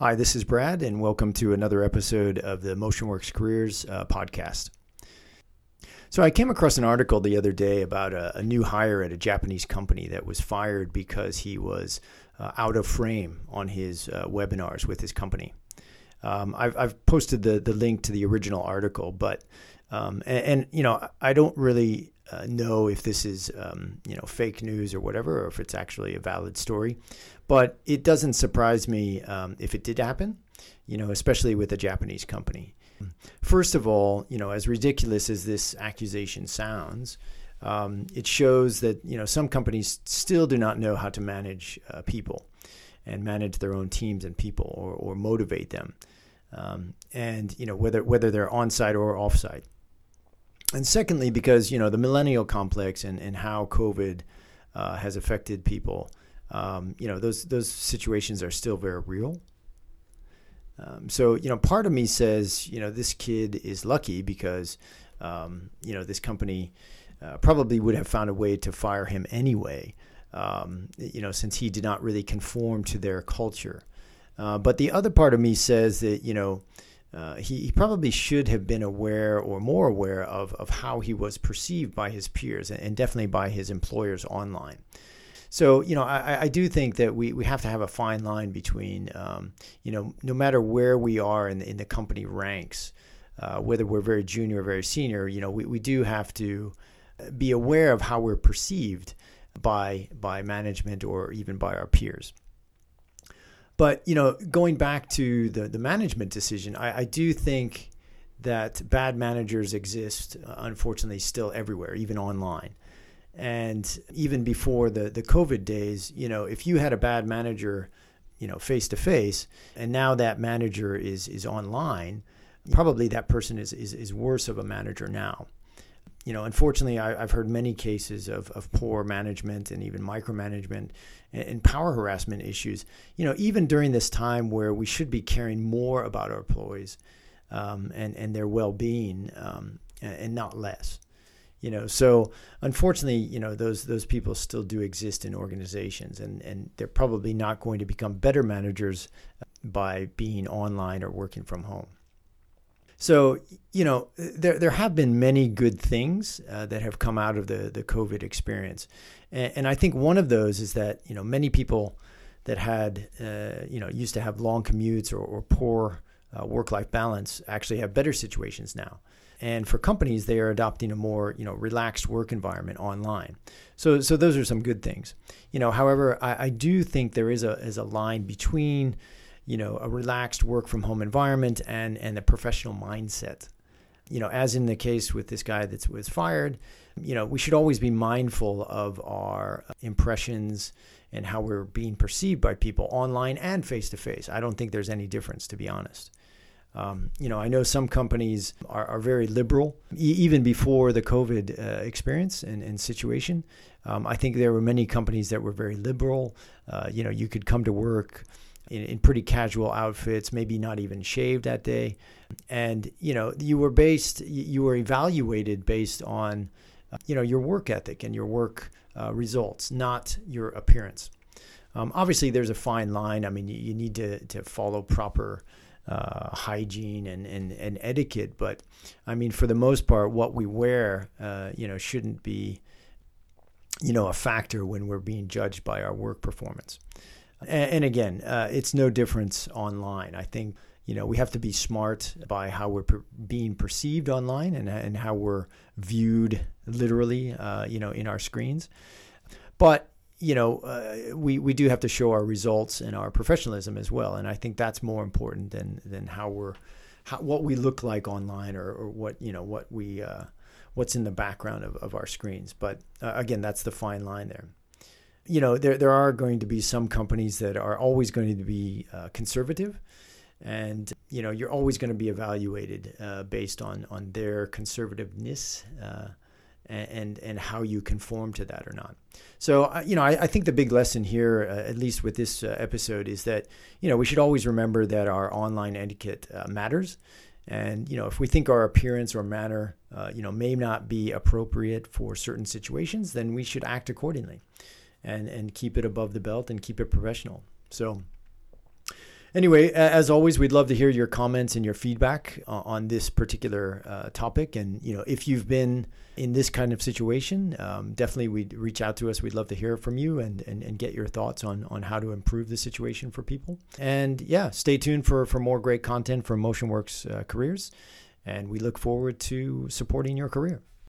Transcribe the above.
Hi, this is Brad, and welcome to another episode of the MotionWorks Careers uh, podcast. So, I came across an article the other day about a, a, new hire at a Japanese company that was fired because he was uh, out of frame on his uh, webinars with his company. Um, I've, I've, posted the, the link to the original article, but um, and, and, you know I don't really uh, know if this is um, you know fake news or whatever, or if it's actually a valid story. But it doesn't surprise me um, if it did happen, you know, especially with a Japanese company. First of all, you know, as ridiculous as this accusation sounds, um, it shows that you know some companies still do not know how to manage uh, people and manage their own teams and people or, or motivate them, um, and you know whether whether they're on site or off site and secondly, because you know the millennial complex and, and how COVID uh, has affected people, um, you know those those situations are still very real. Um, so you know, part of me says you know this kid is lucky because um, you know this company uh, probably would have found a way to fire him anyway. Um, you know, since he did not really conform to their culture. Uh, but the other part of me says that you know uh, he, he, probably should have been aware or more aware of, of how he was perceived by his peers and, and definitely by his employers online. So, you know, I, I, do think that we, we have to have a fine line between, um, you know, no matter where we are in the, in the company ranks, uh, whether we're very junior or very senior, you know, we, we do have to be aware of how we're perceived by by management or even by our peers. But you know, going back to the the management decision, I, I do think that bad managers exist, uh, unfortunately, still everywhere, even online. And even before the the COVID days, you know, if you had a bad manager, you know, face to face, and now that manager is is online, probably that person is is, is worse of a manager now you know, unfortunately, I, have heard many cases of, of poor management and even micromanagement and, and, power harassment issues. You know, even during this time where we should be caring more about our employees um, and and their well being um, and not less. You know, so unfortunately, you know those those people still do exist in organizations, and and they're probably not going to become better managers by being online or working from home. So, you know, there, there have been many good things uh, that have come out of the, the COVID experience. And, and, I think one of those is that, you know, many people that had, uh, you know, used to have long commutes or, or poor uh, work life balance actually have better situations now. And for companies, they are adopting a more, you know, relaxed work environment online. So, so those are some good things. You know, however, I, I do think there is a, is a line between, you know, a relaxed work from home environment and, and a professional mindset. You know, as in the case with this guy that was fired, you know, we should always be mindful of our impressions and how we're being perceived by people online and face to face. I don't think there's any difference, to be honest. Um, you know, I know some companies are, are very liberal, e- even before the COVID uh, experience and, and situation. Um, I think there were many companies that were very liberal. Uh, you know, you could come to work in, in pretty casual outfits, maybe not even shaved that day. And, you know, you were based, you were evaluated based on, uh, you know, your work ethic and your work uh, results, not your appearance. Um, obviously, there's a fine line. I mean, you, you need to, to follow proper uh, hygiene and, and, and etiquette. But I mean, for the most part, what we wear, uh, you know, shouldn't be, you know, a factor when we're being judged by our work performance. And, and again, uh, it's no difference online. I think you know we have to be smart by how we're per- being perceived online and, and how we're viewed literally, uh, you know, in our screens. But you know, uh, we we do have to show our results and our professionalism as well, and I think that's more important than than how we're how, what we look like online or, or what you know what we uh, what's in the background of, of our screens. But uh, again, that's the fine line there you know, there there are going to be some companies that are always going to be uh, conservative, and you know, you're always going to be evaluated uh, based on on their conservativeness. Uh, and and how you conform to that or not. So you know, I, I, think the big lesson here, uh, at least with this uh, episode, is that you know we should always remember that our online etiquette uh, matters, and you know if we think our appearance or manner, uh, you know, may not be appropriate for certain situations, then we should act accordingly and and keep it above the belt and keep it professional. So Anyway, as always, we'd love to hear your comments and your feedback on this particular uh, topic. And you know, if you've been in this kind of situation, um, definitely we'd reach out to us. We'd love to hear from you and, and, and get your thoughts on on how to improve the situation for people. And yeah, stay tuned for for more great content from MotionWorks uh, Careers. And we look forward to supporting your career.